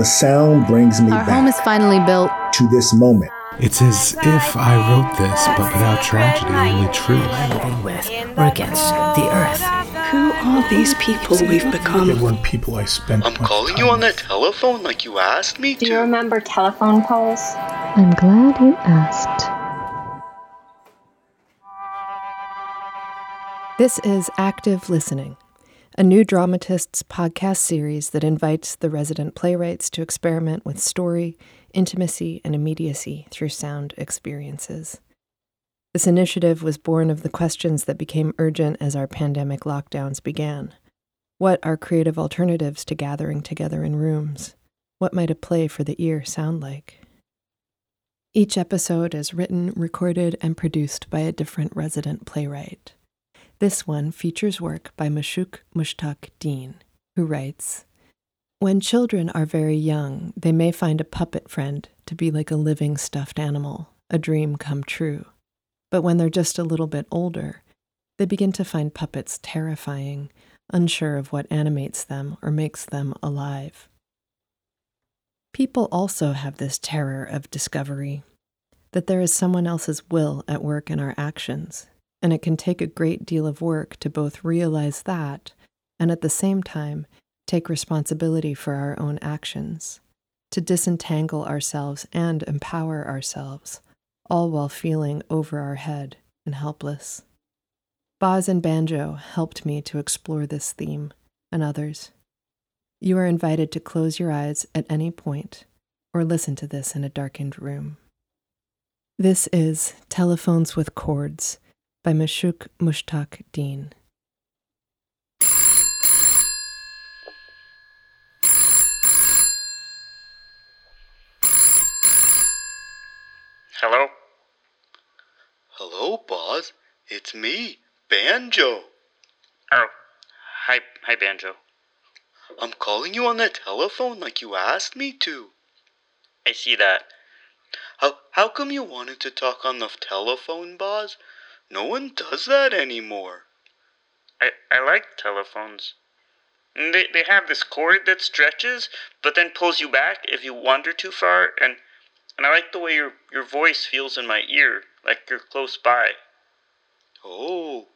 The sound brings me Our back home is finally built. to this moment. It's as if I wrote this, but without tragedy, only truth. living with or against the earth. Who are these people we've become? There weren't people I spent. I'm much calling time you on the with. telephone like you asked me to. Do you to. remember telephone poles? I'm glad you asked. This is Active Listening, a new dramatist's podcast series that invites the resident playwrights to experiment with story, intimacy, and immediacy through sound experiences. This initiative was born of the questions that became urgent as our pandemic lockdowns began. What are creative alternatives to gathering together in rooms? What might a play for the ear sound like? Each episode is written, recorded, and produced by a different resident playwright. This one features work by Mashuq Mushtaq Deen, who writes When children are very young, they may find a puppet friend to be like a living stuffed animal, a dream come true. But when they're just a little bit older, they begin to find puppets terrifying, unsure of what animates them or makes them alive. People also have this terror of discovery that there is someone else's will at work in our actions, and it can take a great deal of work to both realize that and at the same time take responsibility for our own actions, to disentangle ourselves and empower ourselves, all while feeling over our head and helpless. Boz and Banjo helped me to explore this theme and others. You are invited to close your eyes at any point or listen to this in a darkened room. This is Telephones with Cords by Mashuq Mushtaq Deen. Hello? Hello, Boz. It's me, Banjo. Oh, hi, hi, Banjo. I'm calling you on the telephone like you asked me to. I see that. How how come you wanted to talk on the telephone, Boz? No one does that anymore. I, I like telephones. They, they have this cord that stretches, but then pulls you back if you wander too far, and, and I like the way your, your voice feels in my ear, like you're close by. Oh.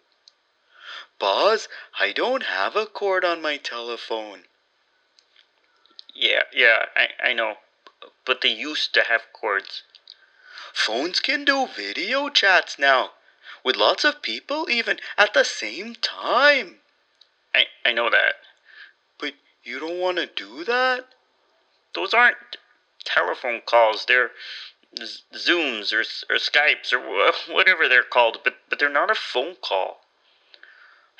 Boz, I don't have a cord on my telephone. Yeah, yeah, I, I know. But they used to have cords. Phones can do video chats now, with lots of people even at the same time. I, I know that. But you don't want to do that? Those aren't telephone calls. They're Z- Zooms or, or Skypes or wha- whatever they're called, but, but they're not a phone call.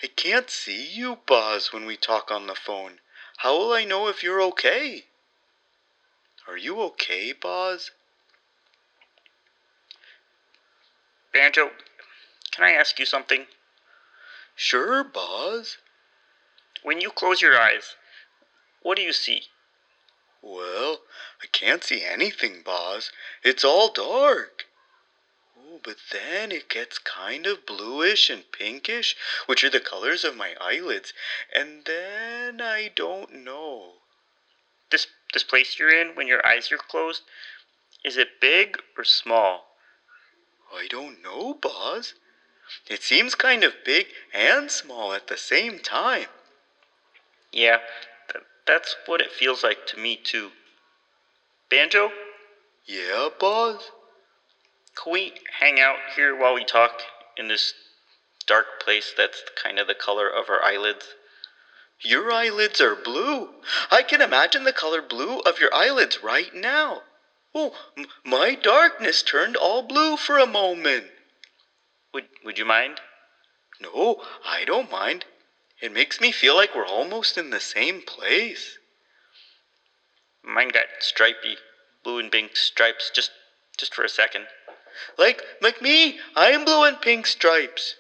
I can't see you, Boz, when we talk on the phone. How will I know if you're okay? Are you okay, Boz? Banjo, can I ask you something? Sure, Boz. When you close your eyes, what do you see? Well, I can't see anything, Boz. It's all dark. Oh, but then it gets kind of bluish and pinkish, which are the colors of my eyelids. And then I don't know. This this place you're in when your eyes are closed, is it big or small? I don't know, Boz. It seems kind of big and small at the same time. Yeah, th- that's what it feels like to me too. Banjo, Yeah, Boz? can we hang out here while we talk in this dark place that's kind of the color of our eyelids? Your eyelids are blue. I can imagine the color blue of your eyelids right now. Oh, m- my darkness turned all blue for a moment. Would would you mind? No, I don't mind. It makes me feel like we're almost in the same place. Mine got stripy, blue and pink stripes just just for a second. Like like me, I'm blue and pink stripes.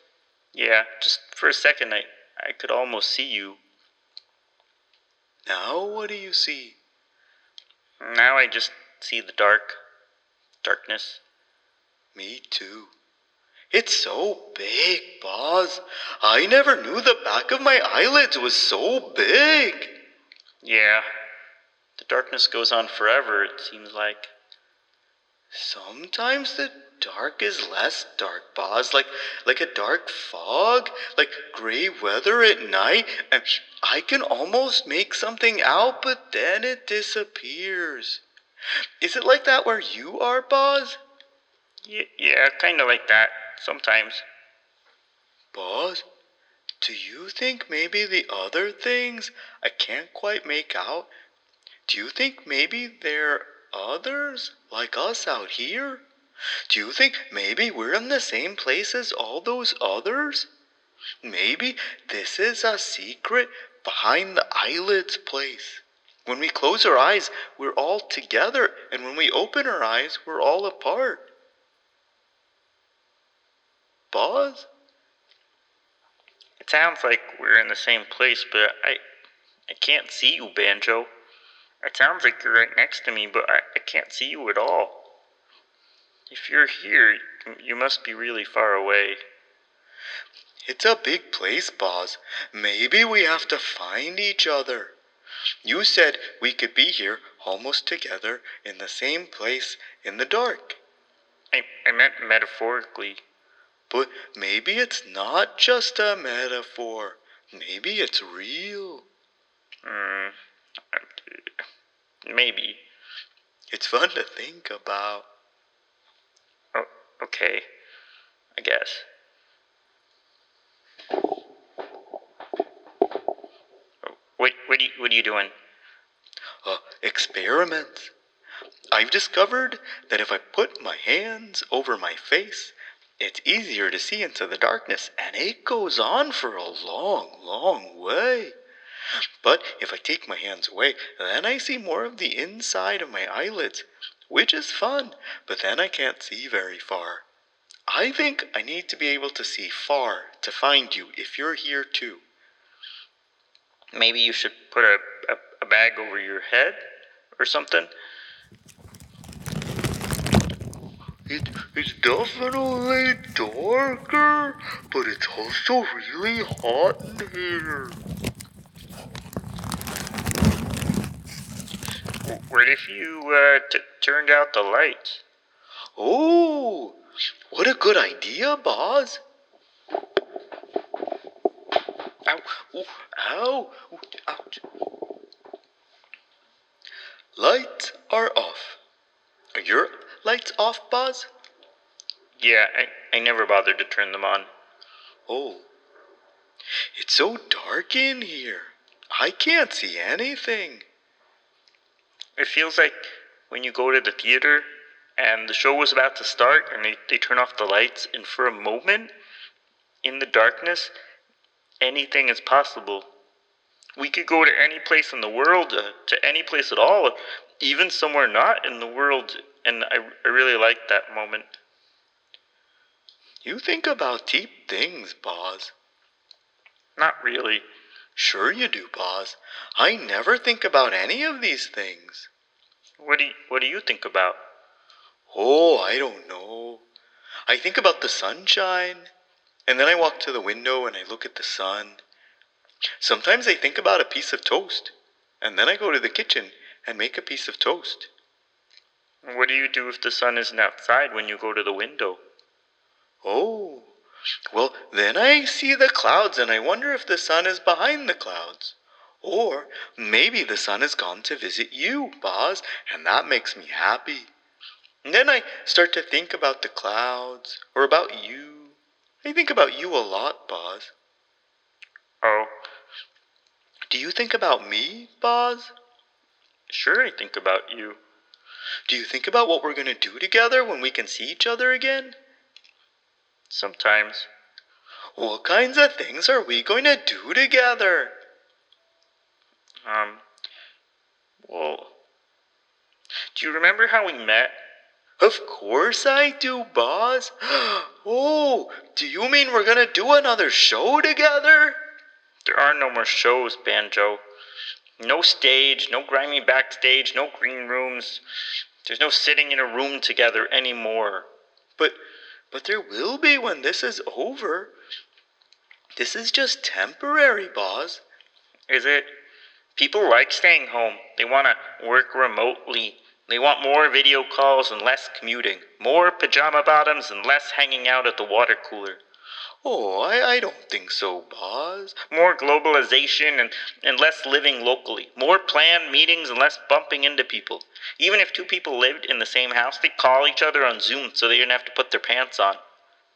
Yeah, just for a second I I could almost see you. Now what do you see? Now I just see the dark darkness. Me too. It's so big, Boz. I never knew the back of my eyelids was so big. Yeah. The darkness goes on forever, it seems like. Sometimes the dark is less dark, Boz, Like like a dark fog, like gray weather at night, and I can almost make something out, but then it disappears. Is it like that where you are, Boz? Y- yeah, kind of like that, sometimes. Boz, do you think maybe the other things I can't quite make out? Do you think maybe they're others like us out here? Do you think maybe we're in the same place as all those others? Maybe this is a secret behind the eyelids place. When we close our eyes, we're all together, and when we open our eyes, we're all apart. Boz? It sounds like we're in the same place, but I, I can't see you, Banjo. It sounds like you're right next to me, but I, I can't see you at all. If you're here, you must be really far away. It's a big place, Boz. Maybe we have to find each other. You said we could be here almost together in the same place in the dark. I, I meant metaphorically. But maybe it's not just a metaphor. Maybe it's real. Hmm. Maybe. It's fun to think about. Oh, okay. I guess. What, what, are you, what are you doing? Uh, experiments. I've discovered that if I put my hands over my face, it's easier to see into the darkness, and it goes on for a long, long way. But if I take my hands away, then I see more of the inside of my eyelids, which is fun, but then I can't see very far. I think I need to be able to see far to find you if you're here too. Maybe you should put a, a, a bag over your head or something. It, it's definitely darker, but it's also really hot in here. What if you uh, t- turned out the lights? Oh, what a good idea, Boz. Ow, ow, ouch. Lights are off. Are your lights off, Boz? Yeah, I, I never bothered to turn them on. Oh, it's so dark in here. I can't see anything. It feels like when you go to the theater and the show was about to start and they, they turn off the lights, and for a moment, in the darkness, anything is possible. We could go to any place in the world, uh, to any place at all, even somewhere not in the world, and I, I really like that moment. You think about deep things, Boz. Not really. Sure you do, Boz. I never think about any of these things. What do you, what do you think about? Oh, I don't know. I think about the sunshine, and then I walk to the window and I look at the sun. Sometimes I think about a piece of toast, and then I go to the kitchen and make a piece of toast. What do you do if the sun isn't outside when you go to the window? Oh, well, then I see the clouds and I wonder if the sun is behind the clouds. Or maybe the sun has gone to visit you, Boz, and that makes me happy. And then I start to think about the clouds or about you. I think about you a lot, Boz. Oh, Do you think about me, Boz? sure, I think about you. Do you think about what we're going to do together when we can see each other again? Sometimes. What kinds of things are we going to do together? Um, well, do you remember how we met? Of course I do, Boz. Oh, do you mean we're gonna do another show together? There are no more shows, Banjo. No stage, no grimy backstage, no green rooms. There's no sitting in a room together anymore. But but there will be when this is over. This is just temporary, Boz. Is it? People like staying home. They want to work remotely. They want more video calls and less commuting, more pajama bottoms and less hanging out at the water cooler. Oh, I, I don't think so, Boz. More globalization and, and less living locally. More planned meetings and less bumping into people. Even if two people lived in the same house, they'd call each other on Zoom so they didn't have to put their pants on.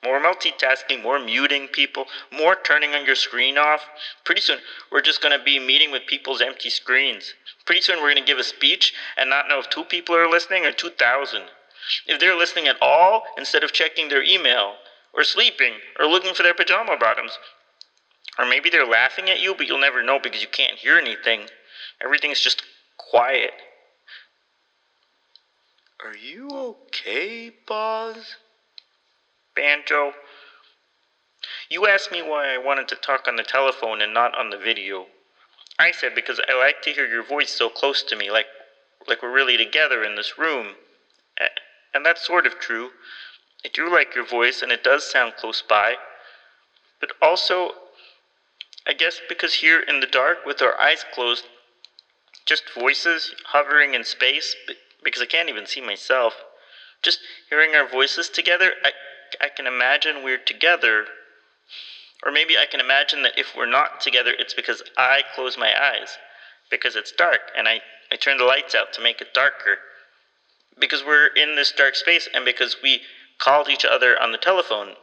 More multitasking, more muting people, more turning on your screen off. Pretty soon, we're just going to be meeting with people's empty screens. Pretty soon, we're going to give a speech and not know if two people are listening or 2,000. If they're listening at all, instead of checking their email, or sleeping, or looking for their pajama bottoms. Or maybe they're laughing at you, but you'll never know because you can't hear anything. Everything's just quiet. Are you okay, Boz? Banjo, you asked me why I wanted to talk on the telephone and not on the video. I said because I like to hear your voice so close to me, like like we're really together in this room. And that's sort of true. I do like your voice, and it does sound close by. But also, I guess because here in the dark with our eyes closed, just voices hovering in space, because I can't even see myself, just hearing our voices together, I, I can imagine we're together. Or maybe I can imagine that if we're not together, it's because I close my eyes, because it's dark, and I, I turn the lights out to make it darker. Because we're in this dark space, and because we called each other on the telephone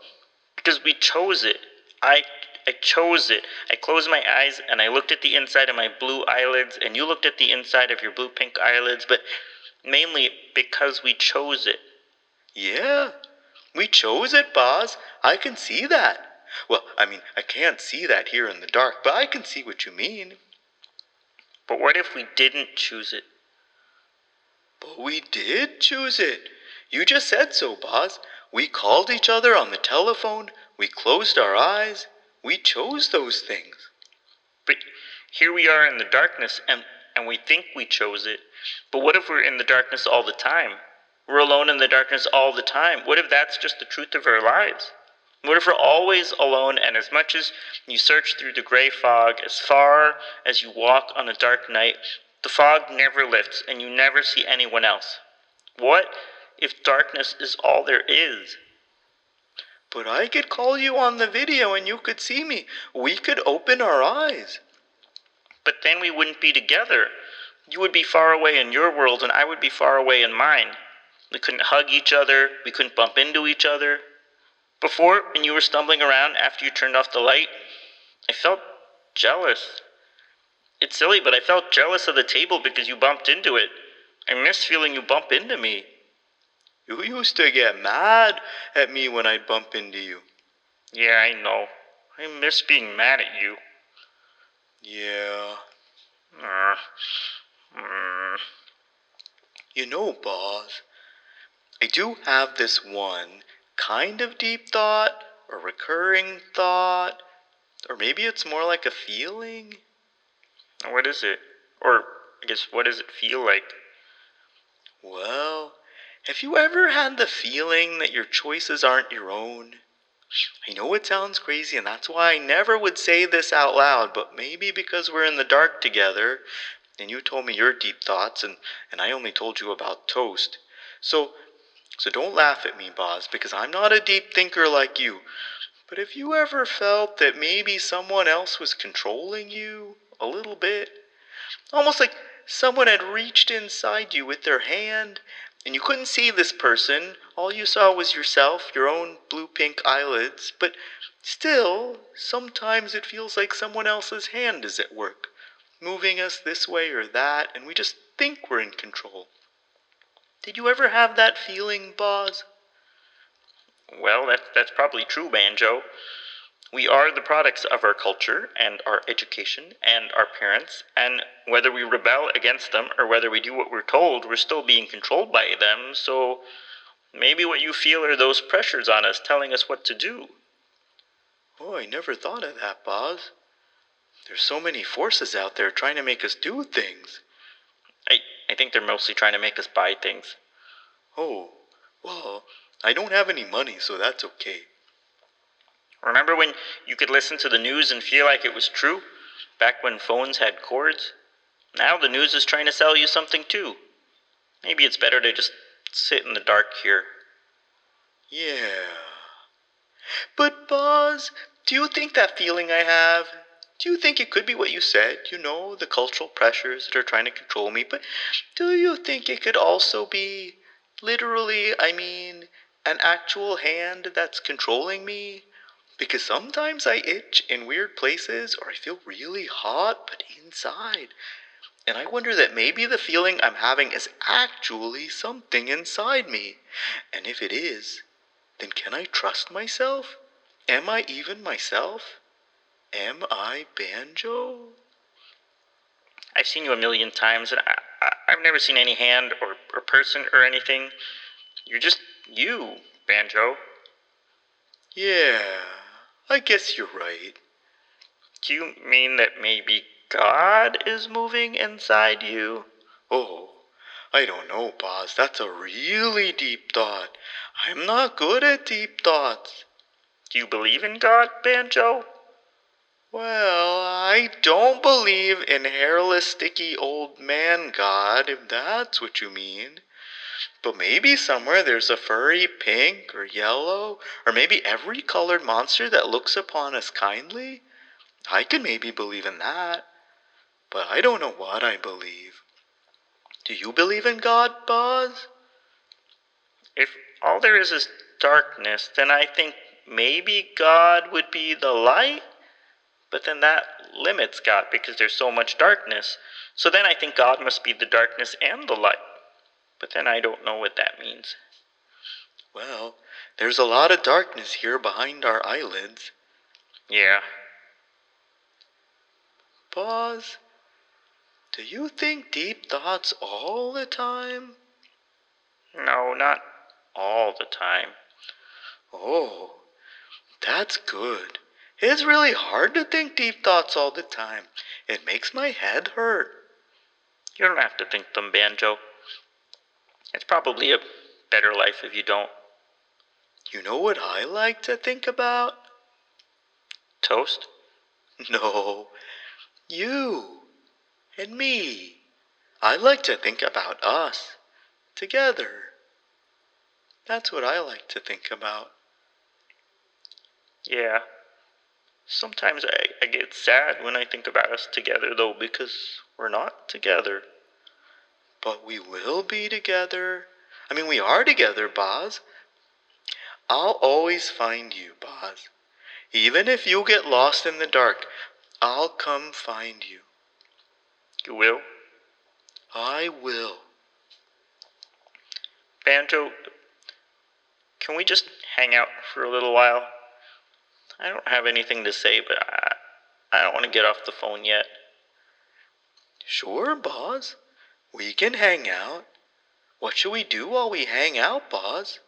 because we chose it. I I chose it. I closed my eyes and I looked at the inside of my blue eyelids and you looked at the inside of your blue pink eyelids, but mainly because we chose it. Yeah. We chose it, Boz. I can see that. Well, I mean, I can't see that here in the dark, but I can see what you mean. But what if we didn't choose it? But we did choose it. You just said so, Boz. We called each other on the telephone. We closed our eyes. We chose those things. But here we are in the darkness, and, and we think we chose it. But what if we're in the darkness all the time? We're alone in the darkness all the time. What if that's just the truth of our lives? What if we're always alone, and as much as you search through the gray fog, as far as you walk on a dark night, the fog never lifts, and you never see anyone else? What if darkness is all there is? But I could call you on the video and you could see me. We could open our eyes. But then we wouldn't be together. You would be far away in your world and I would be far away in mine. We couldn't hug each other, we couldn't bump into each other. Before, when you were stumbling around after you turned off the light, I felt jealous. It's silly, but I felt jealous of the table because you bumped into it. I miss feeling you bump into me. You used to get mad at me when I'd bump into you. Yeah, I know. I miss being mad at you. Yeah. Uh. You know, Boz, I do have this one kind of deep thought, or recurring thought, or maybe it's more like a feeling. What is it? Or, I guess, what does it feel like? Well, have you ever had the feeling that your choices aren't your own? I know it sounds crazy, and that's why I never would say this out loud, but maybe because we're in the dark together, and you told me your deep thoughts, and, and I only told you about toast. So, so don't laugh at me, Boz, because I'm not a deep thinker like you. But have you ever felt that maybe someone else was controlling you a little bit? Almost like someone had reached inside you with their hand and you couldn't see this person. All you saw was yourself, your own blue pink eyelids. But still, sometimes it feels like someone else's hand is at work, moving us this way or that, and we just think we're in control. Did you ever have that feeling, Boz? Well, that, that's probably true, Banjo. We are the products of our culture and our education and our parents, and whether we rebel against them or whether we do what we're told, we're still being controlled by them, so maybe what you feel are those pressures on us telling us what to do. Oh, I never thought of that, Boz. There's so many forces out there trying to make us do things. I, I think they're mostly trying to make us buy things. Oh, well, I don't have any money, so that's okay. Remember when you could listen to the news and feel like it was true? Back when phones had cords? now the news is trying to sell you something too. Maybe it's better to just sit in the dark here. Yeah. But, Boz, do you think that feeling I have, do you think it could be what you said? You know, the cultural pressures that are trying to control me. But do you think it could also be, literally, I mean, an actual hand that's controlling me? Because sometimes I itch in weird places or I feel really hot, but inside. And I wonder that maybe the feeling I'm having is actually something inside me. And if it is, then can I trust myself? Am I even myself? Am I Banjo? I've seen you a million times, and I, I, I've never seen any hand or, or person or anything. You're just you, Banjo. Yeah, I guess you're right. Do you mean that maybe God is moving inside you? Oh, I don't know, Boz. That's a really deep thought. I'm not good at deep thoughts. Do you believe in God, Banjo? Well, I don't believe in hairless, sticky old man God, if that's what you mean. But maybe somewhere there's a furry pink or yellow, or maybe every colored monster that looks upon us kindly. I could maybe believe in that. But I don't know what I believe. Do you believe in God, Boz? If all there is is darkness, then I think maybe God would be the light? But then that limits God because there's so much darkness. So then I think God must be the darkness and the light. But then I don't know what that means. Well, there's a lot of darkness here behind our eyelids. Yeah. Boz. do you think deep thoughts all the time? No, not all the time. Oh, that's good. It's really hard to think deep thoughts all the time. It makes my head hurt. You don't have to think them, Banjo. It's probably a better life if you don't. You know what I like to think about? Toast? No, you and me. I like to think about us together. That's what I like to think about. Yeah. Sometimes I, I get sad when I think about us together, though, because we're not together. But we will be together. I mean, we are together, Boz. I'll always find you, Boz. Even if you get lost in the dark, I'll come find you. You will? I will. Banjo, can we just hang out for a little while? I don't have anything to say, but I, I don't want to get off the phone yet. Sure, Boz. We can hang out. What should we do while we hang out, Boz?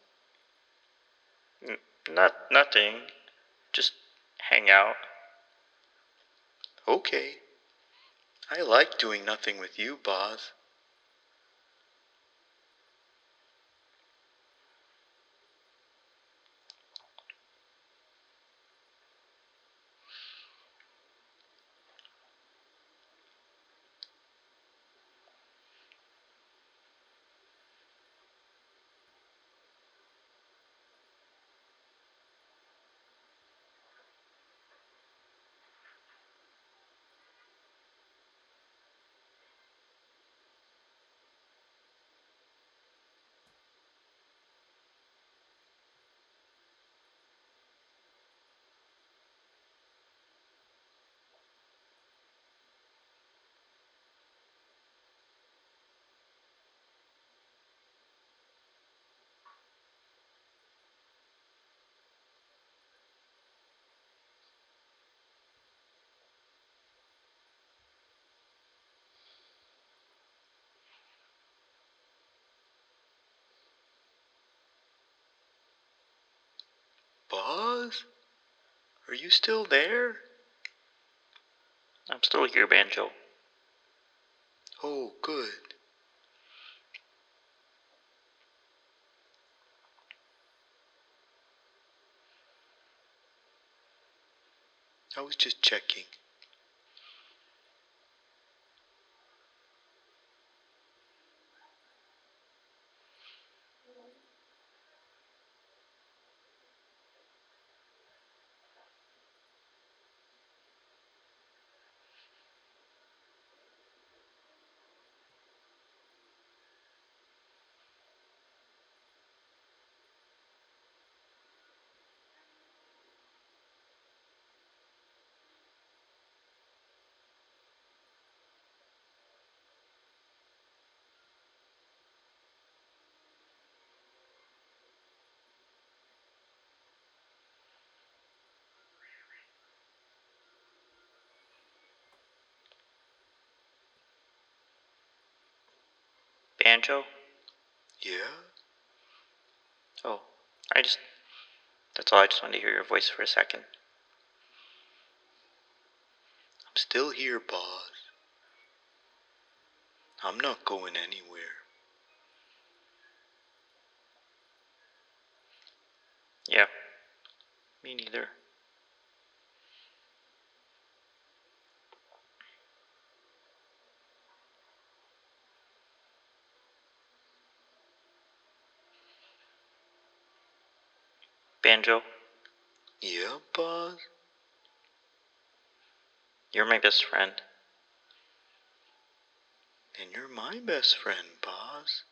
N- not nothing. Just hang out. Okay. I like doing nothing with you, Boz. Boz? Are you still there? I'm still here, Banjo. Oh, good. I was just checking. Banjo? Yeah? Oh, I just. That's all. I just wanted to hear your voice for a second. I'm still here, Boz. I'm not going anywhere. Yeah. Me neither. Banjo, Yeah, Boz? you're my best friend. And you're my best friend, Boz.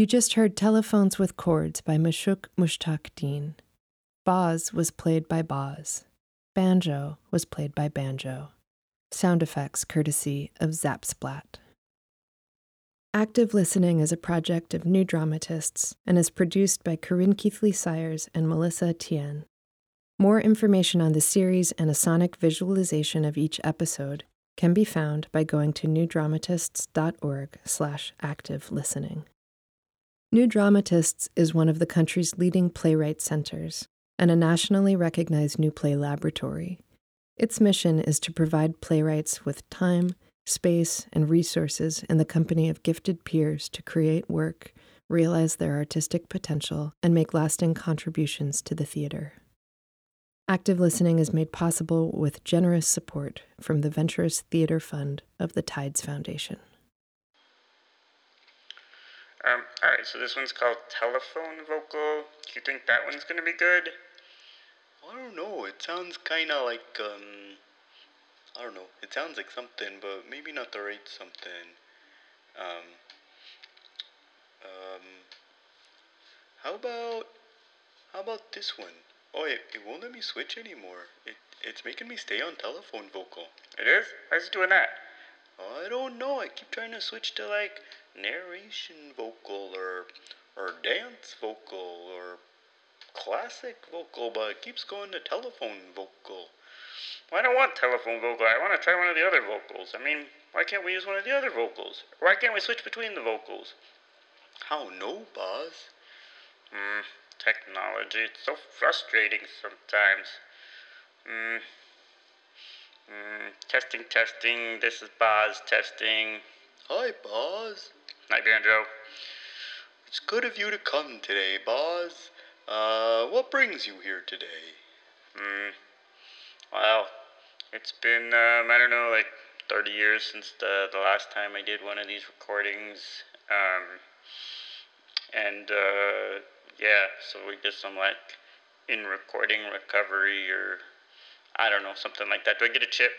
You just heard Telephones with Cords by Mashuq Mushtaq Deen. Boz was played by Boz. Banjo was played by Banjo. Sound effects courtesy of Zapsplat. Active Listening is a project of New Dramatists and is produced by Corinne Keithley Sires and Melissa Tien. More information on the series and a sonic visualization of each episode can be found by going to newdramatists.org slash active listening. New Dramatists is one of the country's leading playwright centers and a nationally recognized new play laboratory. Its mission is to provide playwrights with time, space, and resources in the company of gifted peers to create work, realize their artistic potential, and make lasting contributions to the theater. Active listening is made possible with generous support from the Venturous Theater Fund of the Tides Foundation. Um, alright, so this one's called Telephone Vocal. Do you think that one's gonna be good? I don't know. It sounds kind of like, um, I don't know. It sounds like something, but maybe not the right something. Um, um, how about, how about this one? Oh, it, it won't let me switch anymore. It, it's making me stay on telephone vocal. It is? How's it doing that? I don't know. I keep trying to switch to like narration vocal or or dance vocal or classic vocal, but it keeps going to telephone vocal. Well, I don't want telephone vocal. I want to try one of the other vocals. I mean, why can't we use one of the other vocals? Why can't we switch between the vocals? How no, Boz? Hmm, technology. It's so frustrating sometimes. Hmm. Hmm. Testing, testing. This is Boz testing. Hi, Boz. Hi, Banjo. It's good of you to come today, Boz. Uh, what brings you here today? Hmm. Well, it's been um, I don't know, like 30 years since the the last time I did one of these recordings. Um. And uh, yeah, so we did some like in recording recovery or I don't know, something like that. Do I get a chip?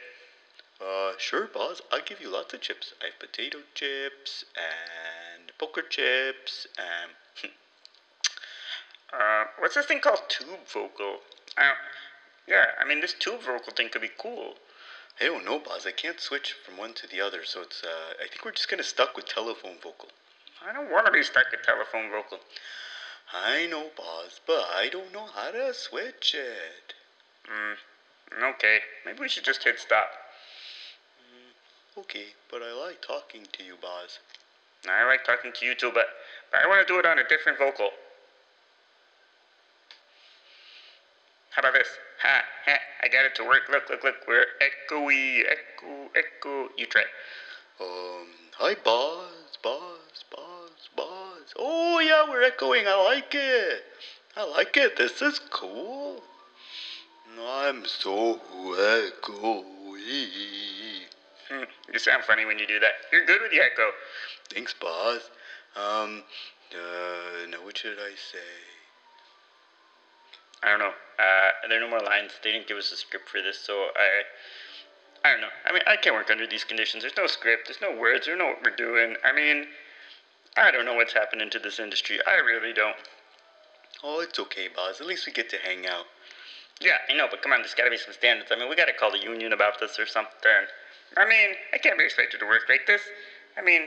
Uh, sure, Boz. I'll give you lots of chips. I have potato chips and poker chips and. Uh, what's this thing called tube vocal? I yeah, I mean this tube vocal thing could be cool. I don't know, Boz. I can't switch from one to the other, so it's. Uh, I think we're just kind of stuck with telephone vocal. I don't want to be stuck with telephone vocal. I know, Boz, but I don't know how to switch it. Hmm. Okay, maybe we should just hit stop. Okay, but I like talking to you, Boz. I like talking to you too, but, but I want to do it on a different vocal. How about this? Ha, ha, I got it to work. Look, look, look. We're echoey, echo, echo. You try. Um, hi, Boz, Boz, Boz, Boz. Oh, yeah, we're echoing. I like it. I like it. This is cool. I'm so echoey. Hmm, you sound funny when you do that. You're good with the echo. Thanks, Boz. Um, uh, now what should I say? I don't know. Uh, there are no more lines. They didn't give us a script for this, so I, I don't know. I mean, I can't work under these conditions. There's no script, there's no words, there's no what we're doing. I mean, I don't know what's happening to this industry. I really don't. Oh, it's okay, Boz. At least we get to hang out. Yeah, I know, but come on, there's gotta be some standards. I mean, we gotta call the union about this or something. I mean, I can't be expected to work like this. I mean,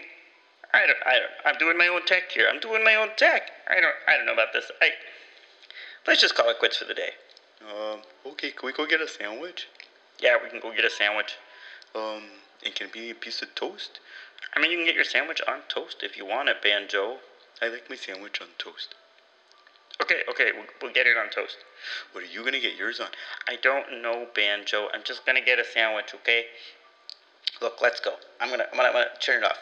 I don't, I don't, I'm doing my own tech here. I'm doing my own tech. I don't, I don't know about this. I, let's just call it quits for the day. Um, okay, can we go get a sandwich? Yeah, we can go get a sandwich. Um, and can it be a piece of toast? I mean, you can get your sandwich on toast if you want it, Banjo. I like my sandwich on toast. Okay, okay, we'll, we'll get it on toast. What are you gonna get yours on? I don't know, Banjo. I'm just gonna get a sandwich, okay? Look, let's go. I'm gonna, I'm gonna, I'm gonna turn it off.